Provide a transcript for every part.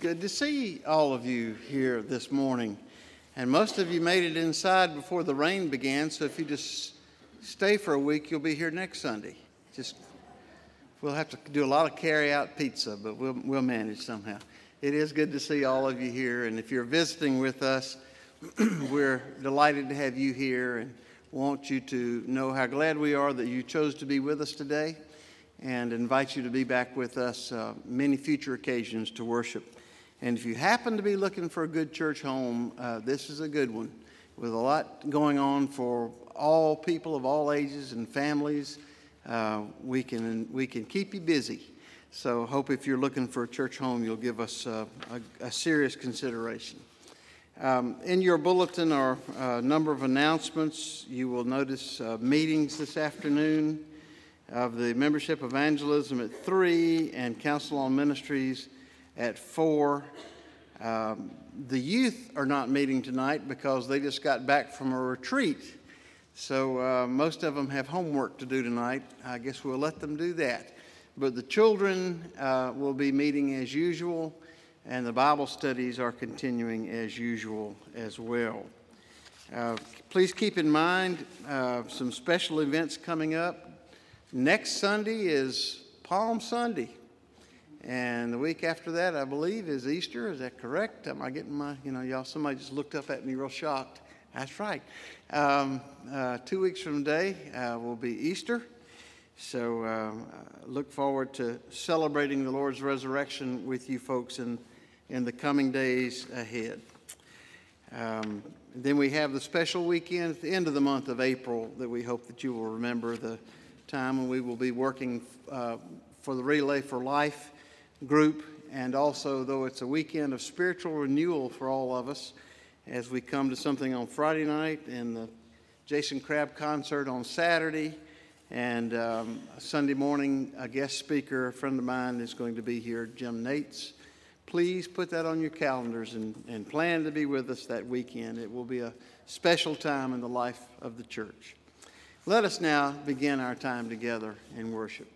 Good to see all of you here this morning. And most of you made it inside before the rain began, so if you just stay for a week, you'll be here next Sunday. Just we'll have to do a lot of carry out pizza, but we'll we'll manage somehow. It is good to see all of you here, and if you're visiting with us, we're delighted to have you here and want you to know how glad we are that you chose to be with us today and invite you to be back with us uh, many future occasions to worship and if you happen to be looking for a good church home, uh, this is a good one with a lot going on for all people of all ages and families. Uh, we, can, we can keep you busy. So, hope if you're looking for a church home, you'll give us uh, a, a, serious consideration. Um, in your bulletin are a number of announcements. You will notice uh, meetings this afternoon of the membership evangelism at 3 and Council on Ministries at 4. Um, the youth are not meeting tonight because they just got back from a retreat. So uh, most of them have homework to do tonight. I guess we'll let them do that. But the children uh, will be meeting as usual, and the Bible studies are continuing as usual as well. Uh, please keep in mind uh, some special events coming up. Next Sunday is Palm Sunday. And the week after that, I believe, is Easter. Is that correct? Am I getting my, you know, y'all, somebody just looked up at me real shocked. That's right. Um, uh, two weeks from today uh, will be Easter. So uh, look forward to celebrating the Lord's resurrection with you folks in, in the coming days ahead. Um, then we have the special weekend at the end of the month of April that we hope that you will remember the time when we will be working uh, for the Relay for Life group, and also, though it's a weekend of spiritual renewal for all of us, as we come to something on Friday night and the Jason Crabb concert on Saturday, and um, Sunday morning, a guest speaker, a friend of mine, is going to be here, Jim Nates. Please put that on your calendars and, and plan to be with us that weekend. It will be a special time in the life of the church. Let us now begin our time together in worship.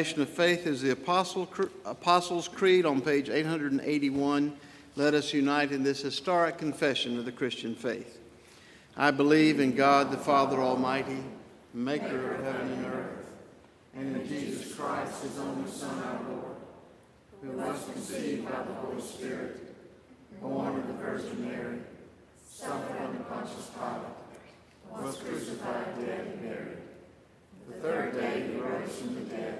Confession of faith is the Apostle, Apostles' Creed on page 881. Let us unite in this historic confession of the Christian faith. I believe in God the Father Almighty, maker of heaven and earth, and in Jesus Christ, his only Son, our Lord, who was conceived by the Holy Spirit, born of the Virgin Mary, suffered under Pontius Pilate, was crucified, dead, and buried. The third day he rose from the dead.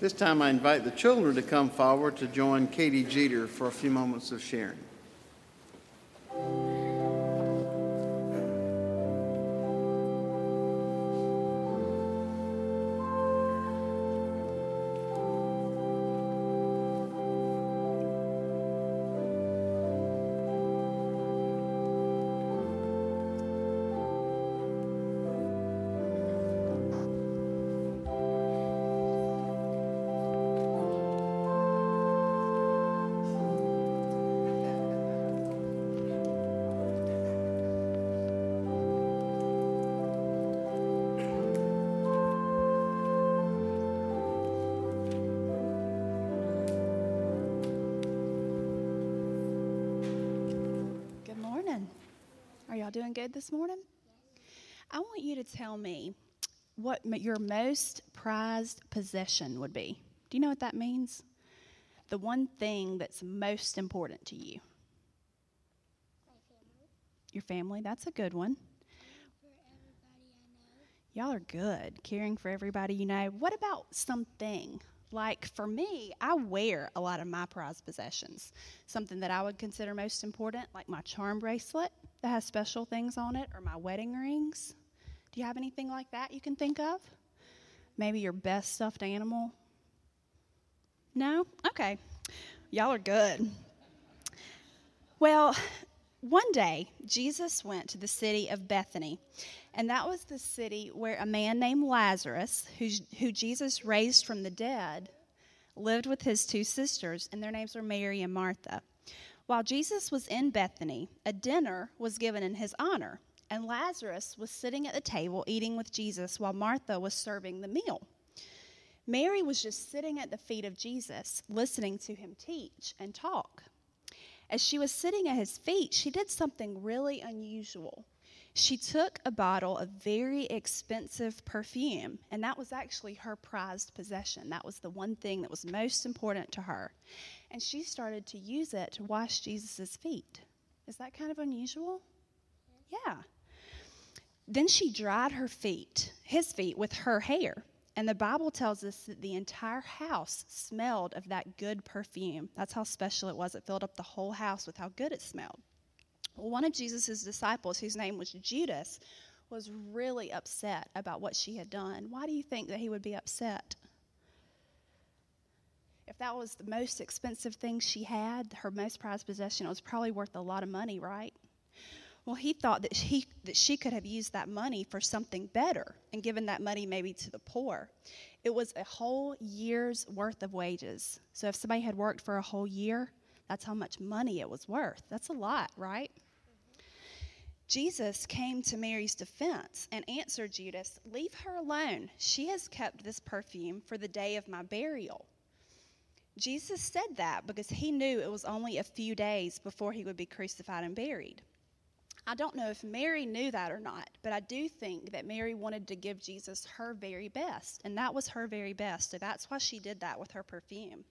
This time I invite the children to come forward to join Katie Jeter for a few moments of sharing. Y'all good this morning? I want you to tell me what your most prized possession would be. Do you know what that means? The one thing that's most important to you. Your family, that's a good one. Y'all are good, caring for everybody you know. What about something? Like for me, I wear a lot of my prized possessions. Something that I would consider most important, like my charm bracelet that has special things on it or my wedding rings? Do you have anything like that you can think of? Maybe your best stuffed animal? No? Okay. Y'all are good. Well, one day, Jesus went to the city of Bethany, and that was the city where a man named Lazarus, who Jesus raised from the dead, lived with his two sisters, and their names were Mary and Martha. While Jesus was in Bethany, a dinner was given in his honor, and Lazarus was sitting at the table eating with Jesus while Martha was serving the meal. Mary was just sitting at the feet of Jesus, listening to him teach and talk. As she was sitting at his feet, she did something really unusual. She took a bottle of very expensive perfume, and that was actually her prized possession. That was the one thing that was most important to her and she started to use it to wash Jesus' feet. Is that kind of unusual? Yeah. Then she dried her feet, his feet, with her hair. And the Bible tells us that the entire house smelled of that good perfume. That's how special it was. It filled up the whole house with how good it smelled. One of Jesus' disciples, whose name was Judas, was really upset about what she had done. Why do you think that he would be upset? if that was the most expensive thing she had, her most prized possession, it was probably worth a lot of money, right? Well, he thought that he that she could have used that money for something better and given that money maybe to the poor. It was a whole year's worth of wages. So if somebody had worked for a whole year, that's how much money it was worth. That's a lot, right? Jesus came to Mary's defense and answered Judas, Leave her alone. She has kept this perfume for the day of my burial. Jesus said that because he knew it was only a few days before he would be crucified and buried. I don't know if Mary knew that or not, but I do think that Mary wanted to give Jesus her very best, and that was her very best. So that's why she did that with her perfume.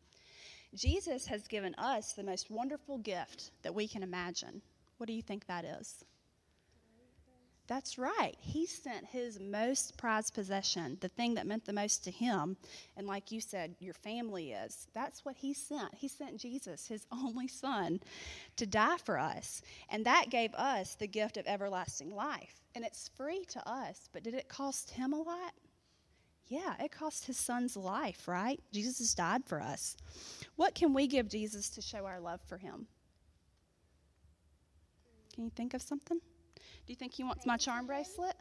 Jesus has given us the most wonderful gift that we can imagine. What do you think that is? That's right. He sent his most prized possession, the thing that meant the most to him. And like you said, your family is. That's what he sent. He sent Jesus, his only son, to die for us. And that gave us the gift of everlasting life. And it's free to us, but did it cost him a lot? Yeah, it cost his son's life, right? Jesus died for us. What can we give Jesus to show our love for him? Can you think of something? Do you think he wants my charm bracelet?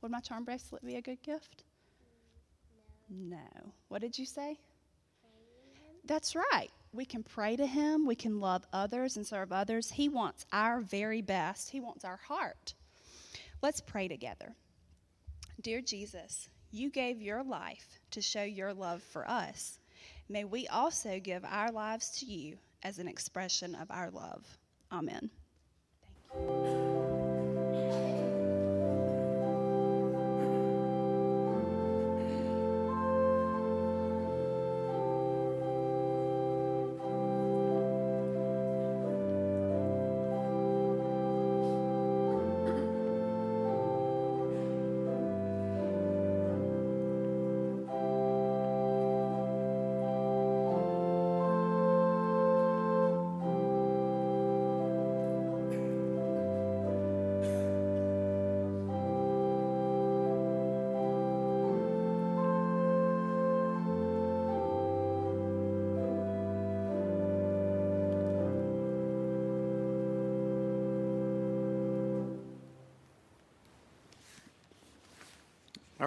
Would my charm bracelet be a good gift? No. What did you say? That's right. We can pray to him, we can love others and serve others. He wants our very best, he wants our heart. Let's pray together. Dear Jesus, you gave your life to show your love for us. May we also give our lives to you as an expression of our love. Amen.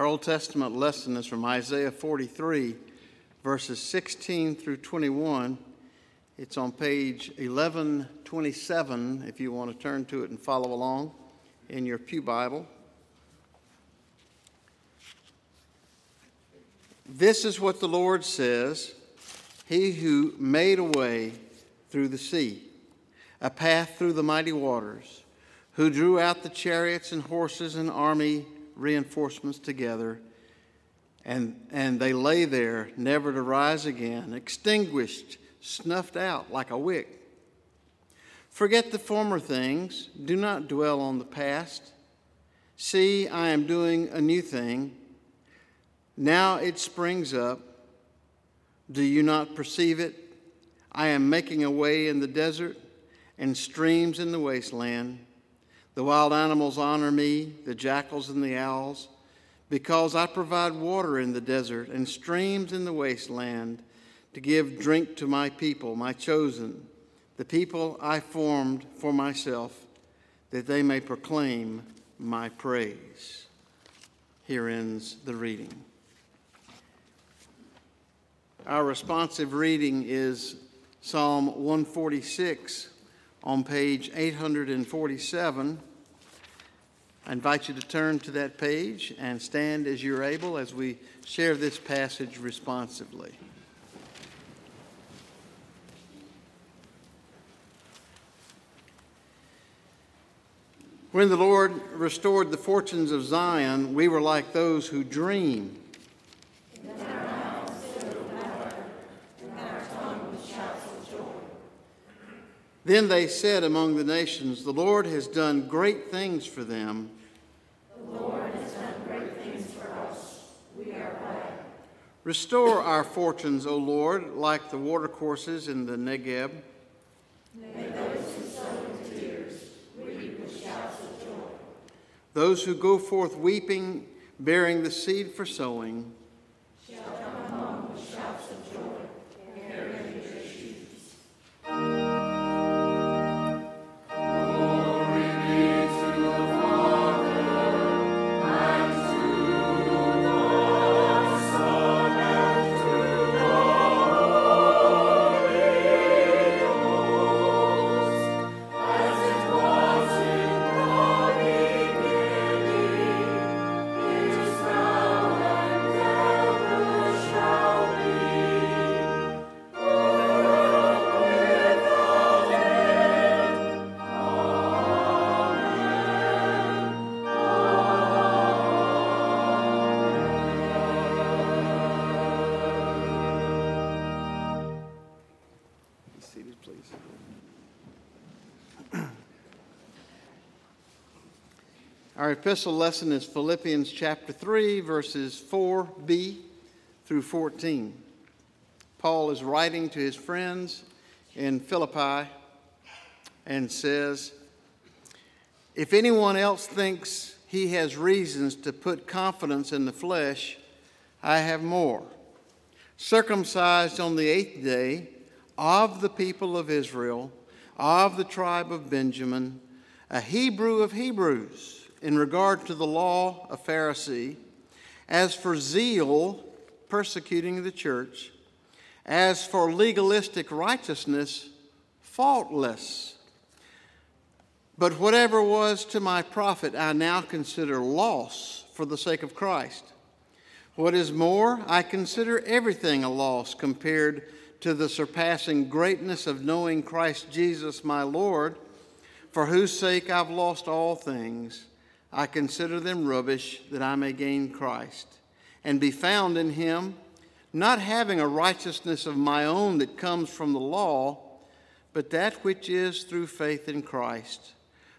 Old Testament lesson is from Isaiah 43, verses 16 through 21. It's on page 1127 if you want to turn to it and follow along in your Pew Bible. This is what the Lord says He who made a way through the sea, a path through the mighty waters, who drew out the chariots and horses and army reinforcements together, and, and they lay there, never to rise again, extinguished, snuffed out like a wick. Forget the former things, do not dwell on the past. See, I am doing a new thing. Now it springs up. Do you not perceive it? I am making a way in the desert and streams in the wasteland. The wild animals honor me, the jackals and the owls, because I provide water in the desert and streams in the wasteland to give drink to my people, my chosen, the people I formed for myself, that they may proclaim my praise. Here ends the reading. Our responsive reading is Psalm 146 on page 847. I invite you to turn to that page and stand as you're able as we share this passage responsively. When the Lord restored the fortunes of Zion, we were like those who dream. Then they said among the nations, The Lord has done great things for them. The Lord has done great things for us. We are glad. Restore our fortunes, O Lord, like the watercourses in the Negeb. May those who sow in tears reap with shouts of joy. Those who go forth weeping, bearing the seed for sowing. Our epistle lesson is Philippians chapter 3, verses 4b through 14. Paul is writing to his friends in Philippi and says, If anyone else thinks he has reasons to put confidence in the flesh, I have more. Circumcised on the eighth day, of the people of Israel, of the tribe of Benjamin, a Hebrew of Hebrews, in regard to the law, a Pharisee, as for zeal, persecuting the church, as for legalistic righteousness, faultless. But whatever was to my profit, I now consider loss for the sake of Christ. What is more, I consider everything a loss compared to the surpassing greatness of knowing Christ Jesus my Lord, for whose sake I've lost all things. I consider them rubbish that I may gain Christ and be found in him, not having a righteousness of my own that comes from the law, but that which is through faith in Christ,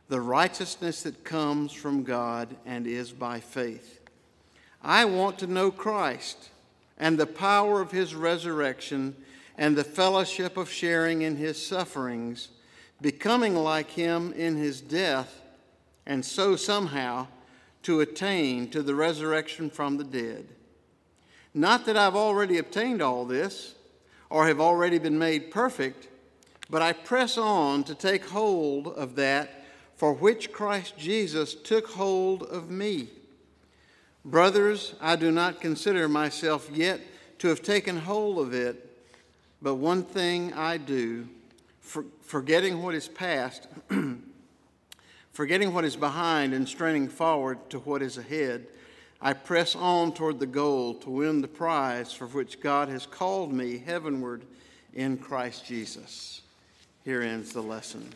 the righteousness that comes from God and is by faith. I want to know Christ and the power of his resurrection and the fellowship of sharing in his sufferings, becoming like him in his death, and so somehow to attain to the resurrection from the dead. Not that I've already obtained all this or have already been made perfect, but I press on to take hold of that for which Christ Jesus took hold of me. Brothers, I do not consider myself yet to have taken hold of it, but one thing I do, for, forgetting what is past, forgetting what is behind, and straining forward to what is ahead, I press on toward the goal to win the prize for which God has called me heavenward in Christ Jesus. Here ends the lesson.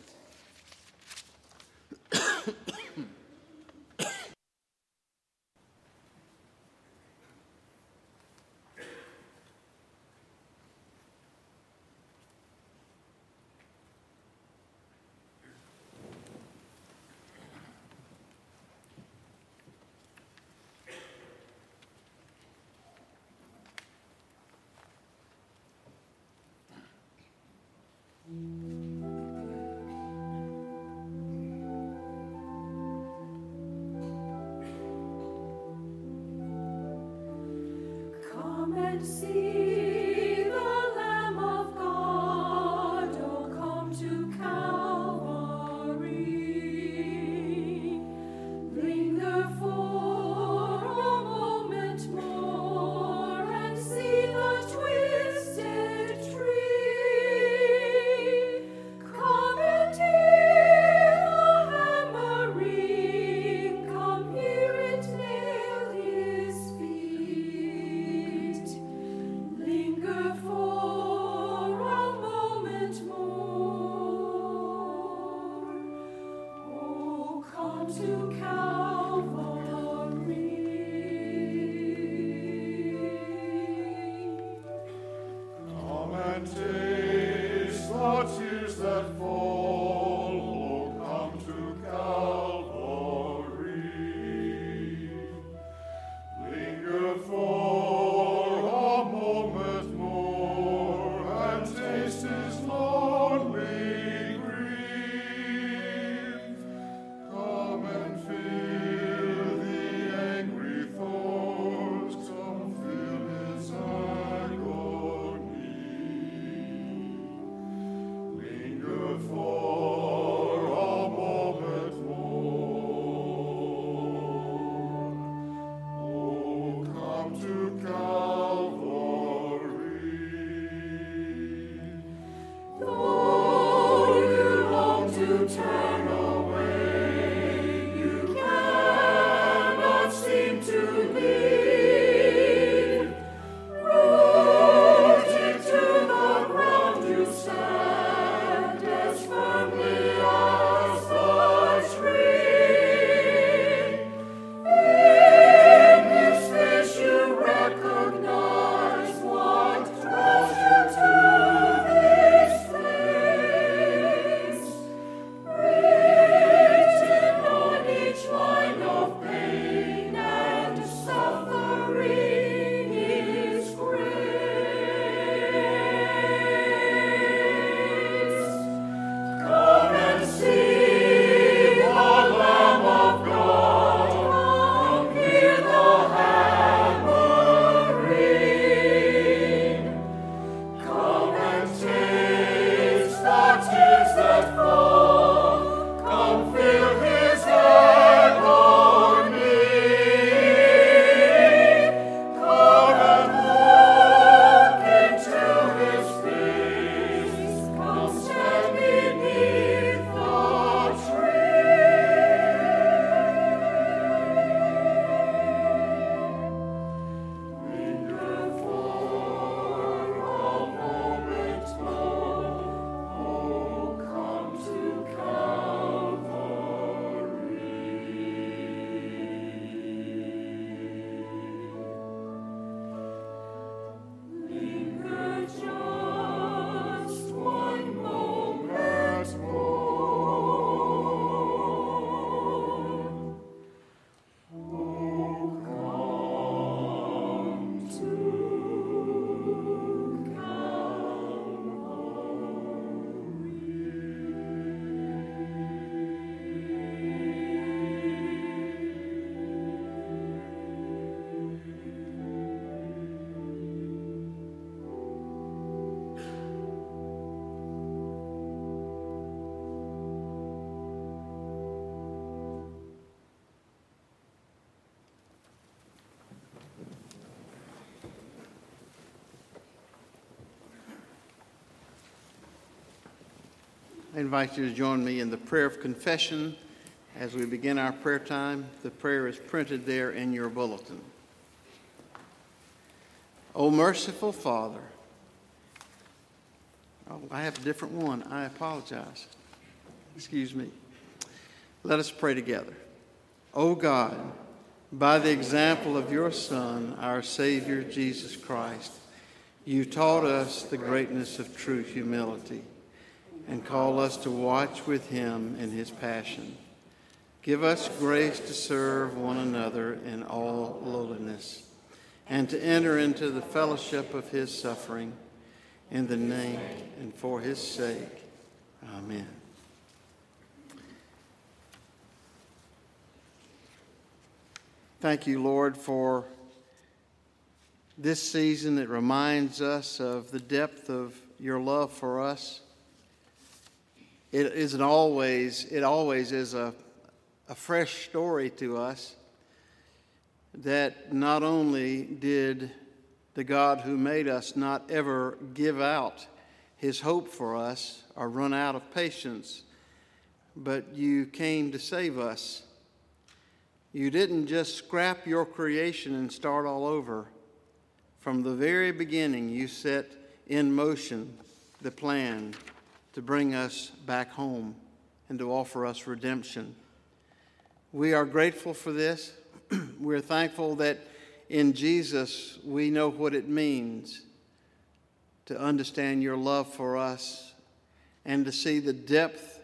I invite you to join me in the prayer of confession as we begin our prayer time. The prayer is printed there in your bulletin. O merciful Father, oh, I have a different one. I apologize. Excuse me. Let us pray together. O God, by the example of your Son, our Savior Jesus Christ, you taught us the greatness of true humility and call us to watch with him in his passion. Give us grace to serve one another in all lowliness and to enter into the fellowship of his suffering in the name and for his sake. Amen. Thank you, Lord, for this season that reminds us of the depth of your love for us. It isn't always, it always is a, a fresh story to us that not only did the God who made us not ever give out his hope for us or run out of patience, but you came to save us you didn't just scrap your creation and start all over. From the very beginning, you set in motion the plan to bring us back home and to offer us redemption. We are grateful for this. We're thankful that in Jesus we know what it means to understand your love for us and to see the depth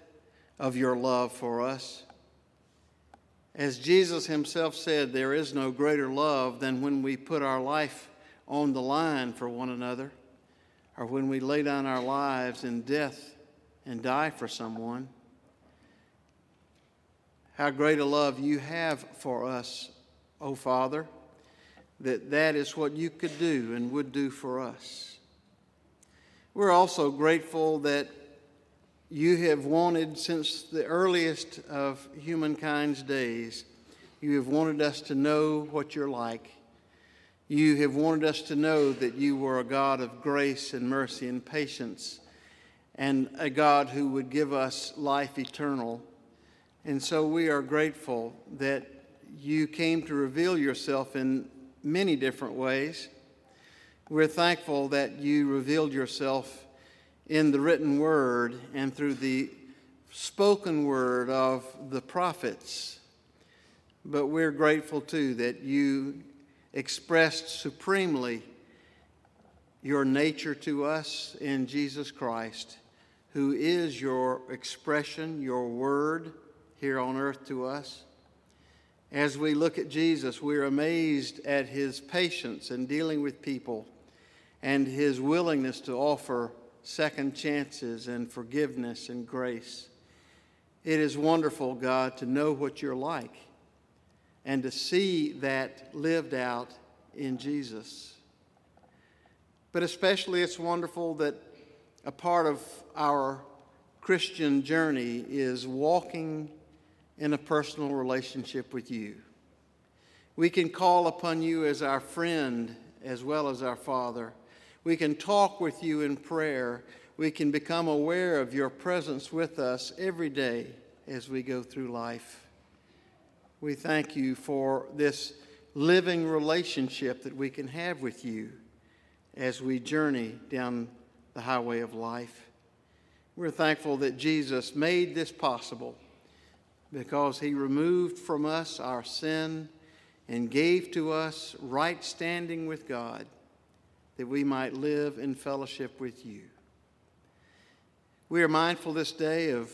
of your love for us. As Jesus himself said, there is no greater love than when we put our life on the line for one another, or when we lay down our lives in death and die for someone. How great a love you have for us, O Father, that that is what you could do and would do for us. We're also grateful that you have wanted since the earliest of humankind's days. You have wanted us to know what you're like. You have wanted us to know that you were a God of grace and mercy and patience, and a God who would give us life eternal. And so we are grateful that you came to reveal yourself in many different ways. We're thankful that you revealed yourself in the written word and through the spoken word of the prophets. But we're grateful too that you expressed supremely your nature to us in Jesus Christ, who is your expression, your word here on earth to us. As we look at Jesus, we're amazed at his patience in dealing with people and his willingness to offer second chances and forgiveness and grace. It is wonderful, God, to know what you're like and to see that lived out in Jesus. But especially, it's wonderful that a part of our Christian journey is walking in a personal relationship with you. We can call upon you as our friend as well as our Father we can talk with you in prayer. We can become aware of your presence with us every day as we go through life. We thank you for this living relationship that we can have with you as we journey down the highway of life. We're thankful that Jesus made this possible because he removed from us our sin and gave to us right standing with God that we might live in fellowship with you. We are mindful this day of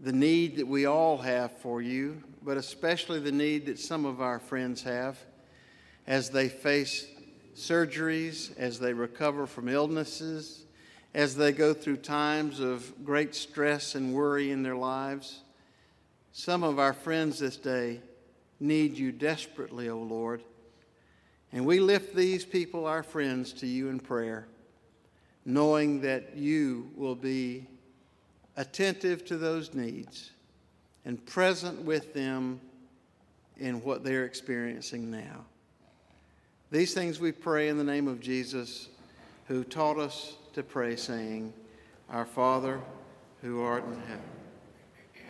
the need that we all have for you, but especially the need that some of our friends have as they face surgeries, as they recover from illnesses, as they go through times of great stress and worry in their lives. Some of our friends this day need you desperately, O Lord. And we lift these people, our friends, to you in prayer, knowing that you will be attentive to those needs and present with them in what they're experiencing now. These things we pray in the name of Jesus, who taught us to pray, saying, Our Father, who art in heaven,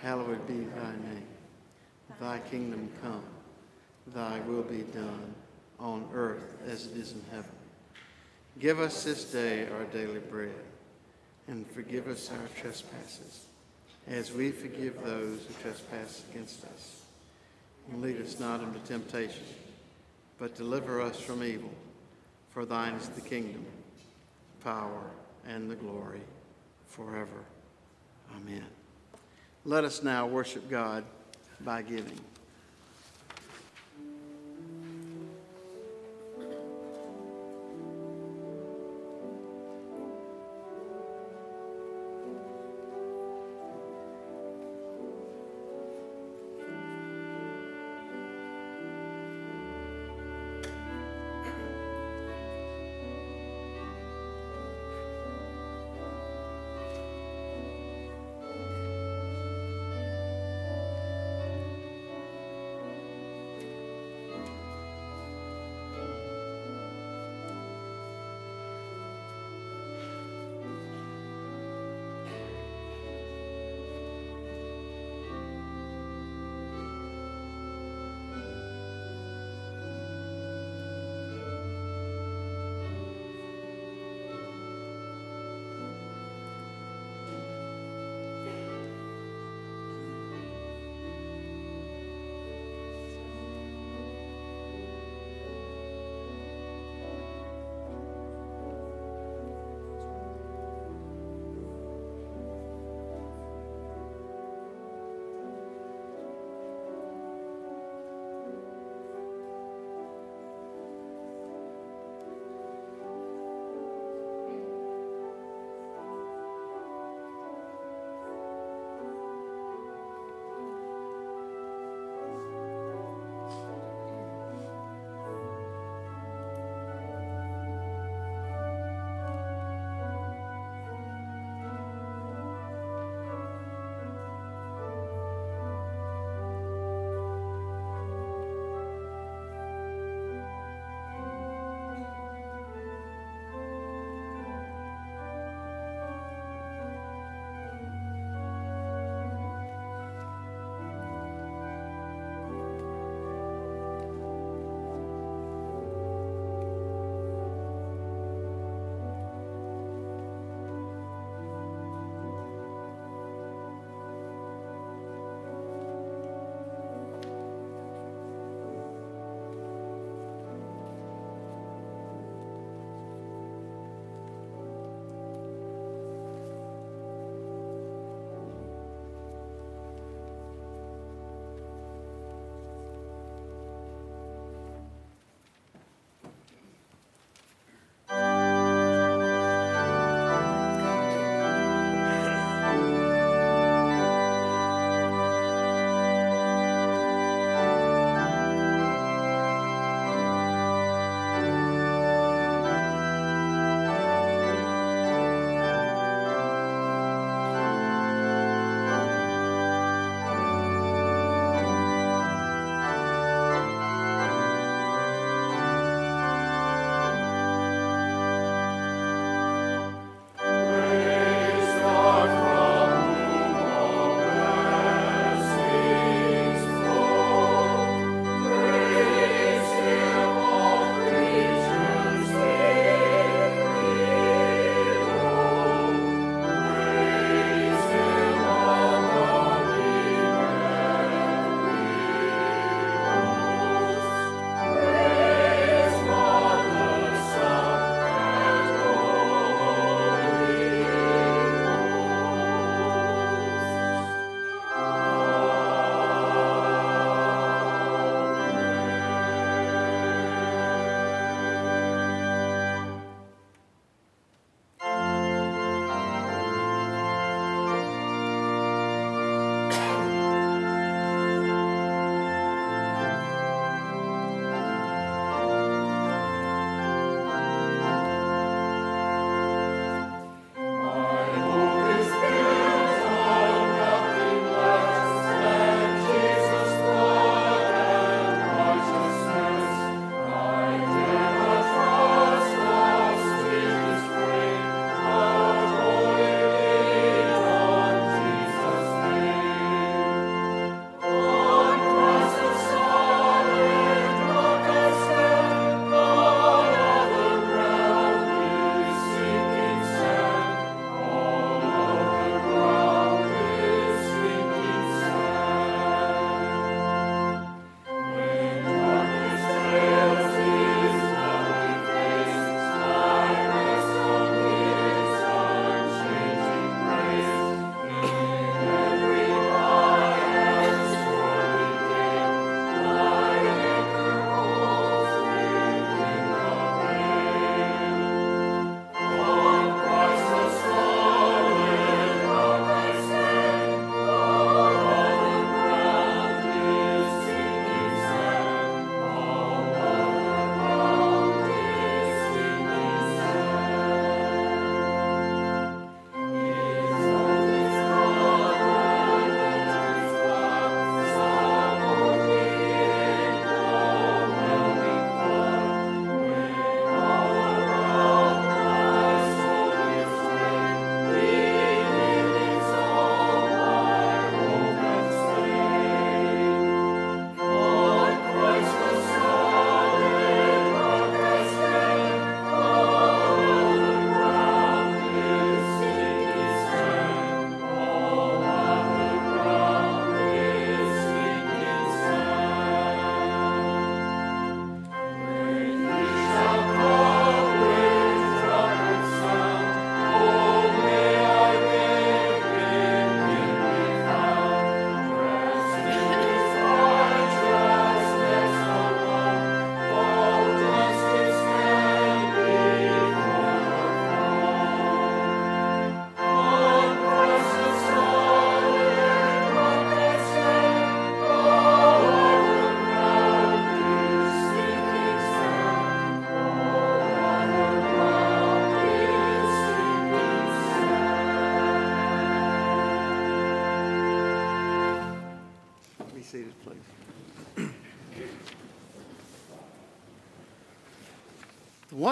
hallowed be thy name. Thy kingdom come, thy will be done on earth as it is in heaven. Give us this day our daily bread, and forgive us our trespasses, as we forgive those who trespass against us. And lead us not into temptation, but deliver us from evil. For thine is the kingdom, power, and the glory forever. Amen. Let us now worship God by giving.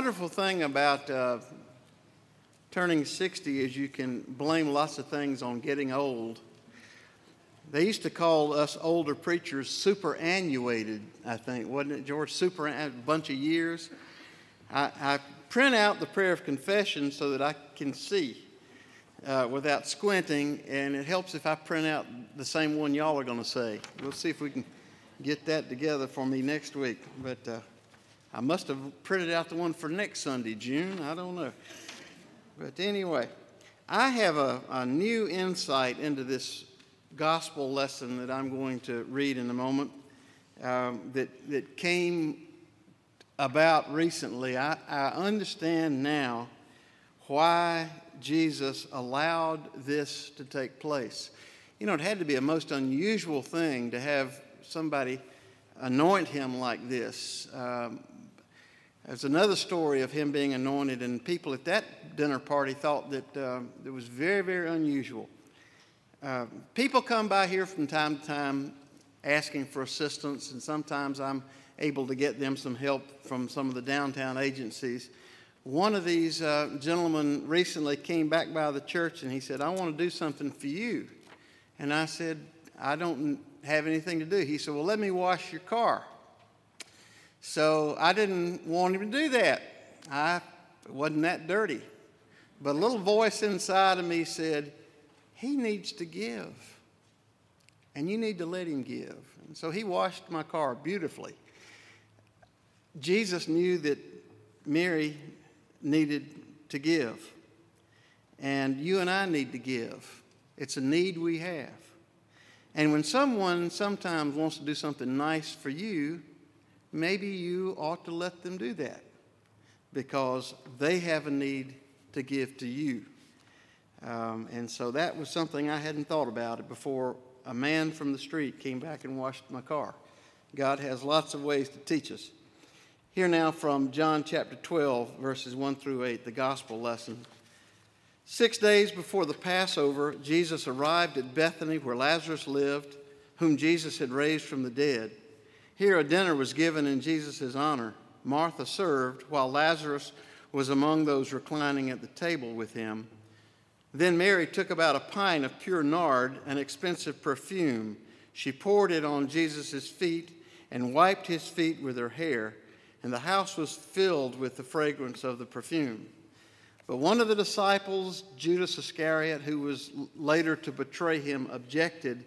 Wonderful thing about uh, turning 60 is you can blame lots of things on getting old. They used to call us older preachers superannuated, I think, wasn't it, George? Super, a bunch of years. I, I print out the prayer of confession so that I can see uh, without squinting, and it helps if I print out the same one y'all are going to say. We'll see if we can get that together for me next week. But uh, I must have printed out the one for next Sunday, June. I don't know. But anyway, I have a, a new insight into this gospel lesson that I'm going to read in a moment um, that, that came about recently. I, I understand now why Jesus allowed this to take place. You know, it had to be a most unusual thing to have somebody anoint him like this. Um, there's another story of him being anointed, and people at that dinner party thought that uh, it was very, very unusual. Uh, people come by here from time to time asking for assistance, and sometimes I'm able to get them some help from some of the downtown agencies. One of these uh, gentlemen recently came back by the church and he said, I want to do something for you. And I said, I don't have anything to do. He said, Well, let me wash your car. So I didn't want him to do that. I wasn't that dirty. But a little voice inside of me said, He needs to give. And you need to let him give. And so he washed my car beautifully. Jesus knew that Mary needed to give. And you and I need to give. It's a need we have. And when someone sometimes wants to do something nice for you, maybe you ought to let them do that because they have a need to give to you. Um, and so that was something I hadn't thought about before a man from the street came back and washed my car. God has lots of ways to teach us. Here now from John chapter 12, verses 1 through 8, the gospel lesson. Six days before the Passover, Jesus arrived at Bethany where Lazarus lived, whom Jesus had raised from the dead. Here a dinner was given in Jesus' honor. Martha served, while Lazarus was among those reclining at the table with him. Then Mary took about a pint of pure nard, an expensive perfume. She poured it on Jesus' feet and wiped his feet with her hair and the house was filled with the fragrance of the perfume. But one of the disciples, Judas Iscariot, who was later to betray him, objected,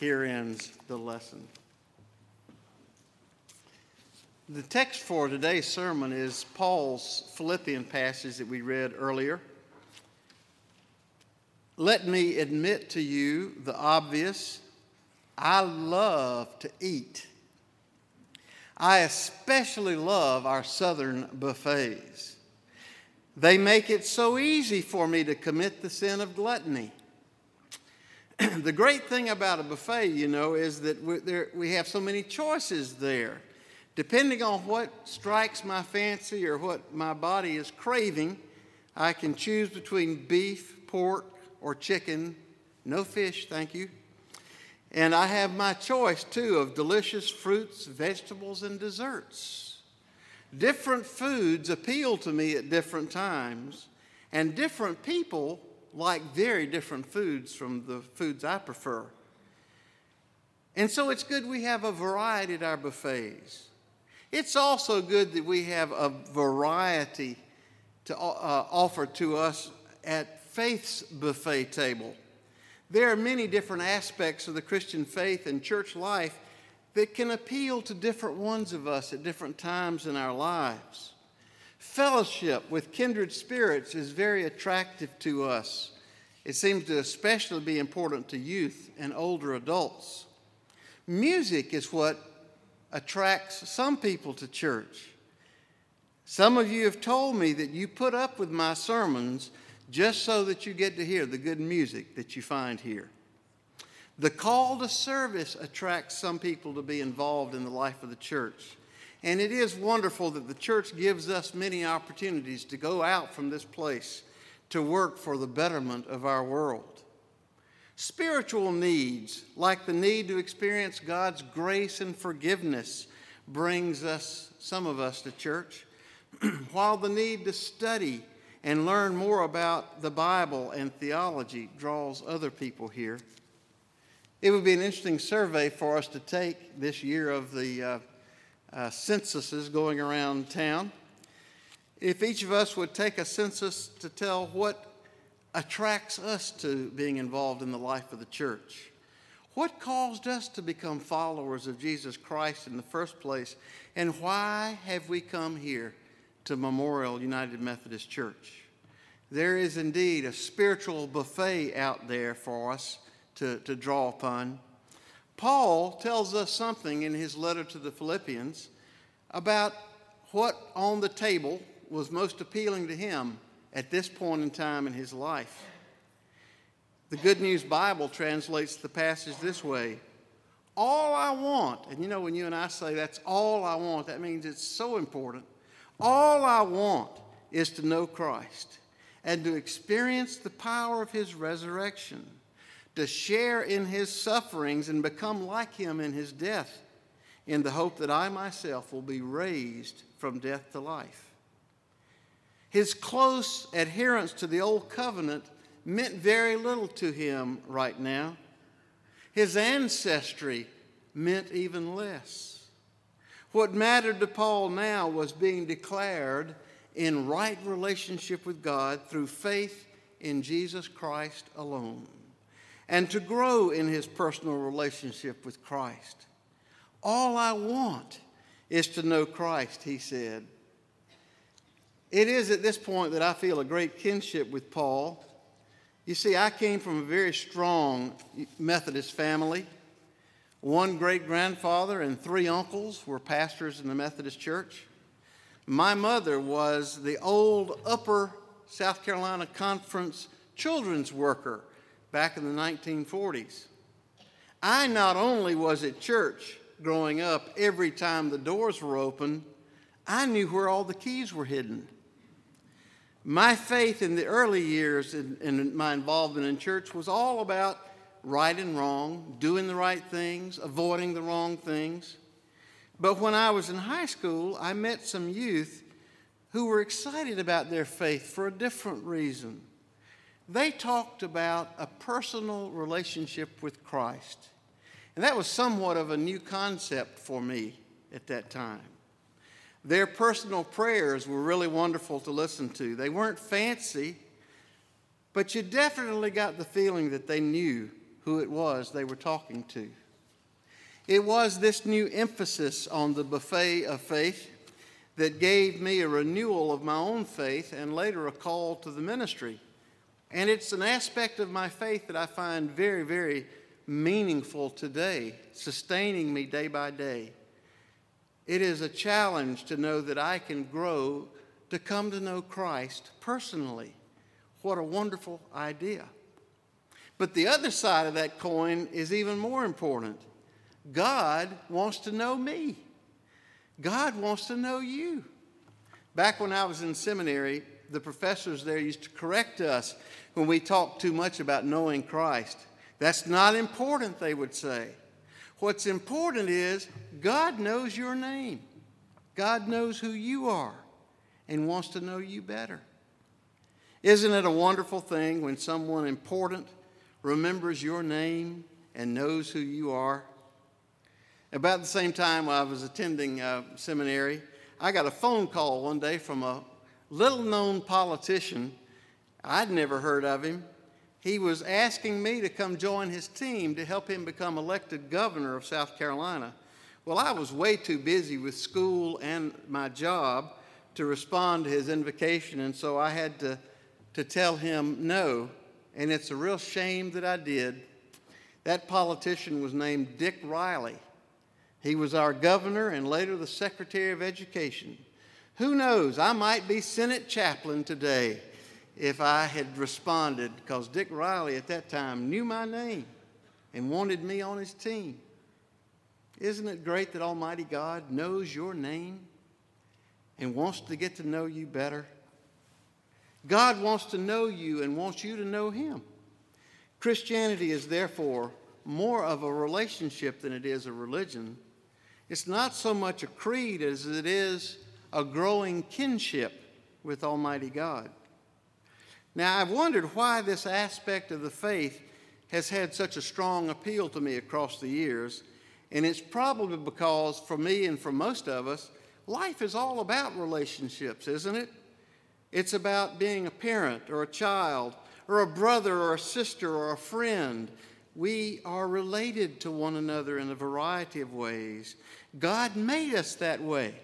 Here ends the lesson. The text for today's sermon is Paul's Philippian passage that we read earlier. Let me admit to you the obvious I love to eat. I especially love our southern buffets. They make it so easy for me to commit the sin of gluttony. the great thing about a buffet, you know, is that we, there, we have so many choices there. Depending on what strikes my fancy or what my body is craving, I can choose between beef, pork, or chicken. No fish, thank you. And I have my choice too of delicious fruits, vegetables, and desserts. Different foods appeal to me at different times, and different people like very different foods from the foods I prefer. And so it's good we have a variety at our buffets. It's also good that we have a variety to uh, offer to us at Faith's buffet table. There are many different aspects of the Christian faith and church life that can appeal to different ones of us at different times in our lives. Fellowship with kindred spirits is very attractive to us. It seems to especially be important to youth and older adults. Music is what attracts some people to church. Some of you have told me that you put up with my sermons just so that you get to hear the good music that you find here. The call to service attracts some people to be involved in the life of the church. And it is wonderful that the church gives us many opportunities to go out from this place to work for the betterment of our world. Spiritual needs, like the need to experience God's grace and forgiveness, brings us, some of us, to church, while the need to study and learn more about the Bible and theology draws other people here. It would be an interesting survey for us to take this year of the uh, uh, censuses going around town. If each of us would take a census to tell what attracts us to being involved in the life of the church, what caused us to become followers of Jesus Christ in the first place, and why have we come here to Memorial United Methodist Church? There is indeed a spiritual buffet out there for us to, to draw upon. Paul tells us something in his letter to the Philippians about what on the table was most appealing to him at this point in time in his life. The Good News Bible translates the passage this way All I want, and you know, when you and I say that's all I want, that means it's so important. All I want is to know Christ and to experience the power of his resurrection to share in his sufferings and become like him in his death, in the hope that I myself will be raised from death to life. His close adherence to the old covenant meant very little to him right now. His ancestry meant even less. What mattered to Paul now was being declared in right relationship with God through faith in Jesus Christ alone and to grow in his personal relationship with Christ. All I want is to know Christ, he said. It is at this point that I feel a great kinship with Paul. You see, I came from a very strong Methodist family. One great grandfather and three uncles were pastors in the Methodist church. My mother was the old Upper South Carolina Conference children's worker back in the 1940s. I not only was at church growing up every time the doors were open, I knew where all the keys were hidden. My faith in the early years in, in, my involvement in church was all about right and wrong, doing the right things, avoiding the wrong things. But when I was in high school, I met some youth who were excited about their faith for a different reason they talked about a personal relationship with Christ. And that was somewhat of a new concept for me at that time. Their personal prayers were really wonderful to listen to. They weren't fancy, but you definitely got the feeling that they knew who it was they were talking to. It was this new emphasis on the buffet of faith that gave me a renewal of my own faith and later a call to the ministry and it's an aspect of my faith that I find very, very meaningful today, sustaining me day by day. It is a challenge to know that I can grow to come to know Christ personally. What a wonderful idea. But the other side of that coin is even more important. God wants to know me. God wants to know you. Back when I was in seminary, the professors there used to correct us when we talked too much about knowing Christ. That's not important, they would say. What's important is God knows your name, God knows who you are, and wants to know you better. Isn't it a wonderful thing when someone important remembers your name and knows who you are? About the same time I was attending uh, seminary, I got a phone call one day from a little known politician. I'd never heard of him. He was asking me to come join his team to help him become elected governor of South Carolina. Well, I was way too busy with school and my job to respond to his invocation, and so I had to, to tell him no. And it's a real shame that I did. That politician was named Dick Riley. He was our governor and later the Secretary of Education. Who knows, I might be Senate chaplain today if I had responded, because Dick Riley at that time knew my name and wanted me on his team. Isn't it great that Almighty God knows your name and wants to get to know you better? God wants to know you and wants you to know Him. Christianity is therefore more of a relationship than it is a religion. It's not so much a creed as it is a growing kinship with Almighty God. Now, I've wondered why this aspect of the faith has had such a strong appeal to me across the years, and it's probably because for me and for most of us, life is all about relationships, isn't it? It's about being a parent or a child or a brother or a sister or a friend. We are related to one another in a variety of ways. God made us that way.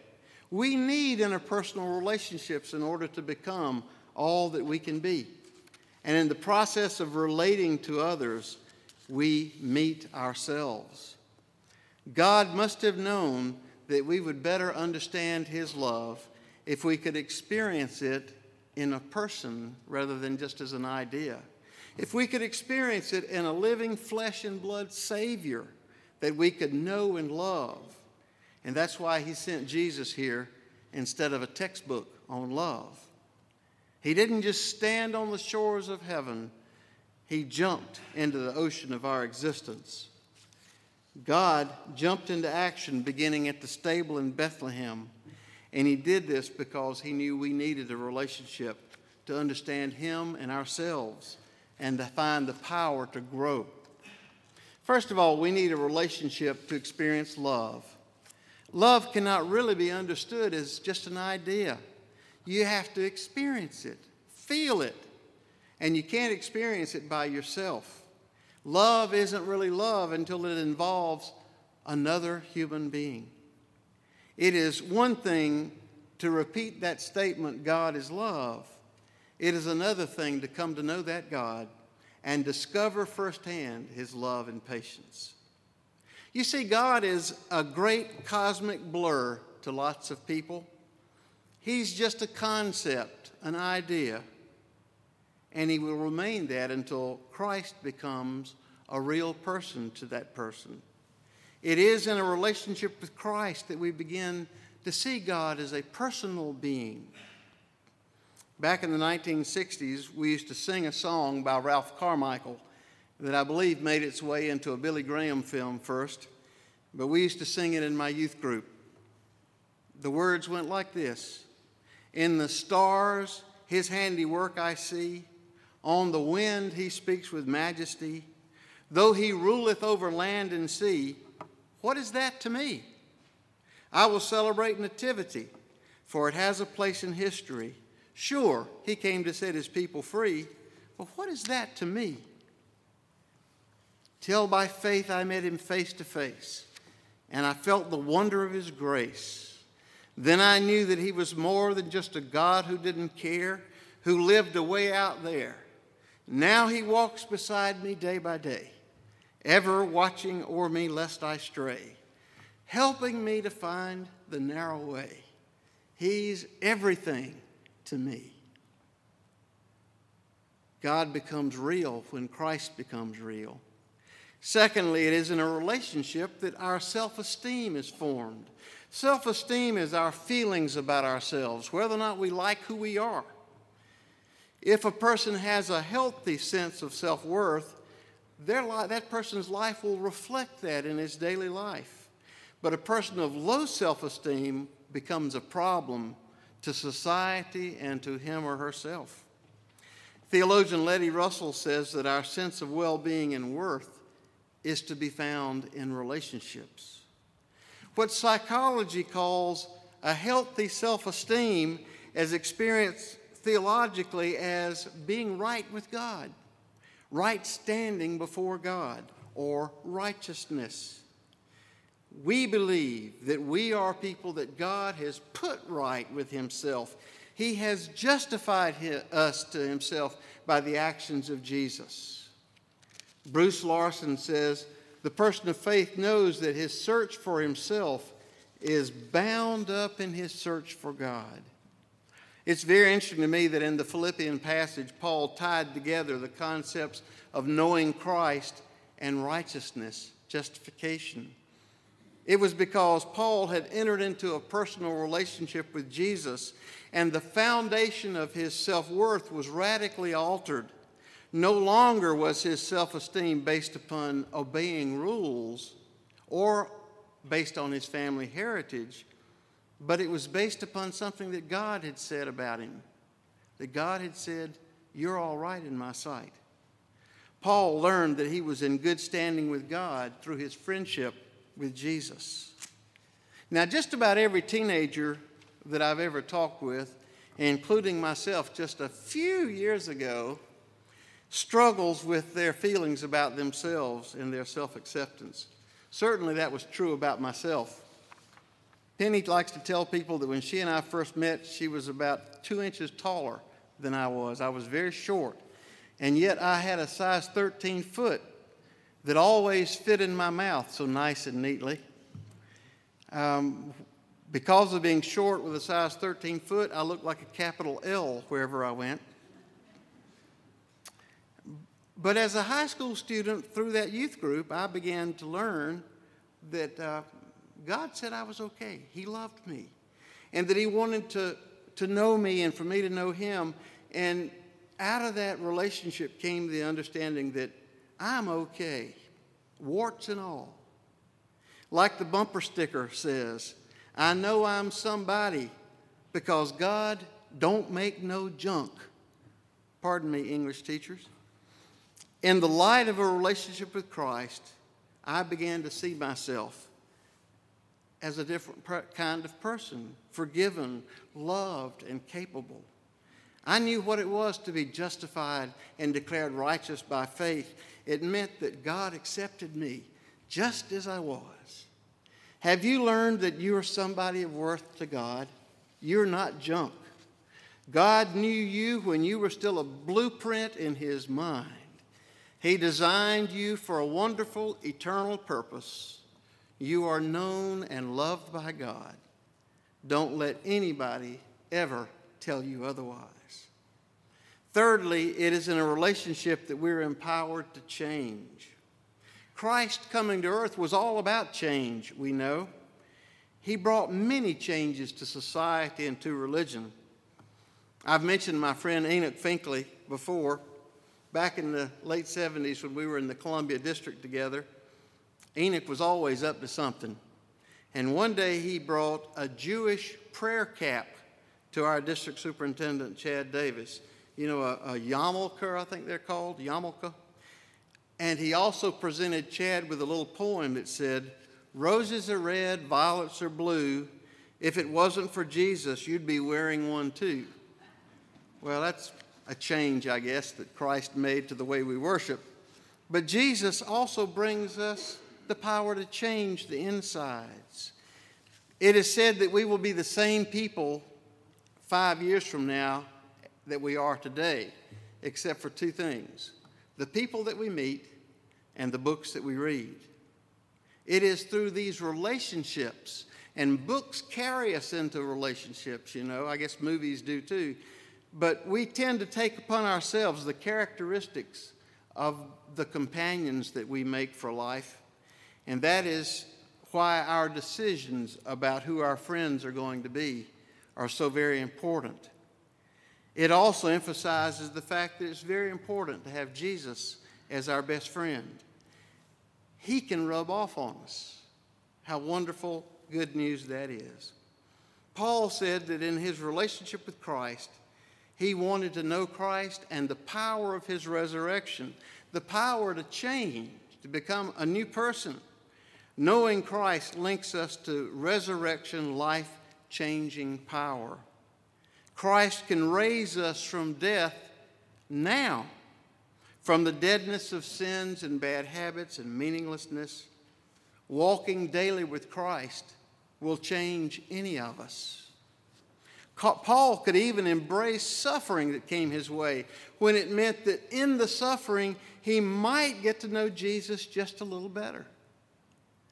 We need interpersonal relationships in order to become all that we can be. And in the process of relating to others, we meet ourselves. God must have known that we would better understand His love if we could experience it in a person rather than just as an idea. If we could experience it in a living flesh and blood Savior that we could know and love. And that's why He sent Jesus here instead of a textbook on love. He didn't just stand on the shores of heaven, He jumped into the ocean of our existence. God jumped into action beginning at the stable in Bethlehem and he did this because he knew we needed a relationship to understand him and ourselves and to find the power to grow. First of all, we need a relationship to experience love. Love cannot really be understood as just an idea. You have to experience it, feel it, and you can't experience it by yourself. Love isn't really love until it involves another human being. It is one thing to repeat that statement, God is love. It is another thing to come to know that God and discover firsthand his love and patience. You see, God is a great cosmic blur to lots of people. He's just a concept, an idea, and he will remain that until Christ becomes a real person to that person. It is in a relationship with Christ that we begin to see God as a personal being. Back in the 1960s, we used to sing a song by Ralph Carmichael that I believe made its way into a Billy Graham film first, but we used to sing it in my youth group. The words went like this In the stars, his handiwork I see. On the wind, he speaks with majesty. Though he ruleth over land and sea, what is that to me? I will celebrate Nativity, for it has a place in history. Sure, he came to set his people free, but what is that to me? Till by faith I met him face to face, and I felt the wonder of his grace. Then I knew that he was more than just a God who didn't care, who lived away out there. Now he walks beside me day by day ever watching o'er me lest I stray, helping me to find the narrow way. He's everything to me. God becomes real when Christ becomes real. Secondly, it is in a relationship that our self esteem is formed. Self esteem is our feelings about ourselves, whether or not we like who we are. If a person has a healthy sense of self worth, li- that person's life will reflect that in his daily life. But a person of low self esteem becomes a problem to society and to him or herself. Theologian Letty Russell says that our sense of well being and worth is to be found in relationships. What psychology calls a healthy self esteem is experienced theologically as being right with God right standing before God, or righteousness. We believe that we are people that God has put right with Himself. He has justified us to Himself by the actions of Jesus. Bruce Larson says the person of faith knows that his search for himself is bound up in his search for God. It's very interesting to me that in the Philippian passage, Paul tied together the concepts of knowing Christ and righteousness, justification. It was because Paul had entered into a personal relationship with Jesus, and the foundation of his self worth was radically altered. No longer was his self esteem based upon obeying rules or based on his family heritage, but it was based upon something that God had said about him. That God had said, You're all right in my sight. Paul learned that he was in good standing with God through his friendship with Jesus. Now, just about every teenager that I've ever talked with, including myself just a few years ago, struggles with their feelings about themselves and their self acceptance. Certainly, that was true about myself. Penny likes to tell people that when she and I first met, she was about two inches taller than I was. I was very short. And yet, I had a size 13 foot that always fit in my mouth so nice and neatly. Um, because of being short with a size 13 foot, I looked like a capital L wherever I went. But as a high school student through that youth group, I began to learn that uh, God said I was okay. He loved me. And that He wanted to, to know me and for me to know Him. And out of that relationship came the understanding that I'm okay, warts and all. Like the bumper sticker says, I know I'm somebody because God don't make no junk. Pardon me, English teachers. In the light of a relationship with Christ, I began to see myself as a different kind of person, forgiven, loved, and capable. I knew what it was to be justified and declared righteous by faith. It meant that God accepted me just as I was. Have you learned that you are somebody of worth to God? You're not junk. God knew you when you were still a blueprint in His mind. He designed you for a wonderful eternal purpose. You are known and loved by God. Don't let anybody ever tell you otherwise. Thirdly, it is in a relationship that we're empowered to change. Christ coming to earth was all about change, we know. He brought many changes to society and to religion. I've mentioned my friend Enoch Finkley before. Back in the late 70s, when we were in the Columbia District together, Enoch was always up to something. And one day he brought a Jewish prayer cap to our district superintendent, Chad Davis. You know, a, a yarmulke, I think they're called, yarmulke. And he also presented Chad with a little poem that said, Roses are red, violets are blue. If it wasn't for Jesus, you'd be wearing one too. Well, that's a change, I guess, that Christ made to the way we worship. But Jesus also brings us the power to change the insides. It is said that we will be the same people five years from now that we are today, except for two things the people that we meet and the books that we read. It is through these relationships, and books carry us into relationships, you know. I guess movies do too. But we tend to take upon ourselves the characteristics of the companions that we make for life. And that is why our decisions about who our friends are going to be are so very important. It also emphasizes the fact that it's very important to have Jesus as our best friend. He can rub off on us. How wonderful good news that is. Paul said that in his relationship with Christ, he wanted to know Christ and the power of his resurrection, the power to change, to become a new person. Knowing Christ links us to resurrection, life changing power. Christ can raise us from death now, from the deadness of sins and bad habits and meaninglessness. Walking daily with Christ will change any of us. Paul could even embrace suffering that came his way when it meant that in the suffering he might get to know Jesus just a little better.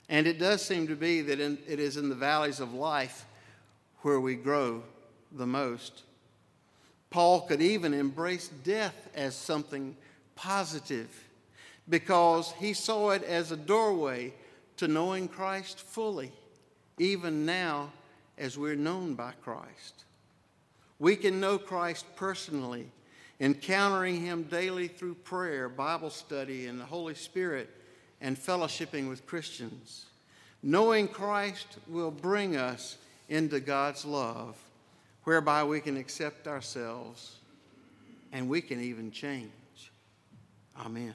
And it does seem to be that in, it is in the valleys of life where we grow the most. Paul could even embrace death as something positive because he saw it as a doorway to knowing Christ fully, even now as we're known by Christ. We can know Christ personally, encountering Him daily through prayer, Bible study, and the Holy Spirit, and fellowshipping with Christians. Knowing Christ will bring us into God's love, whereby we can accept ourselves and we can even change. Amen.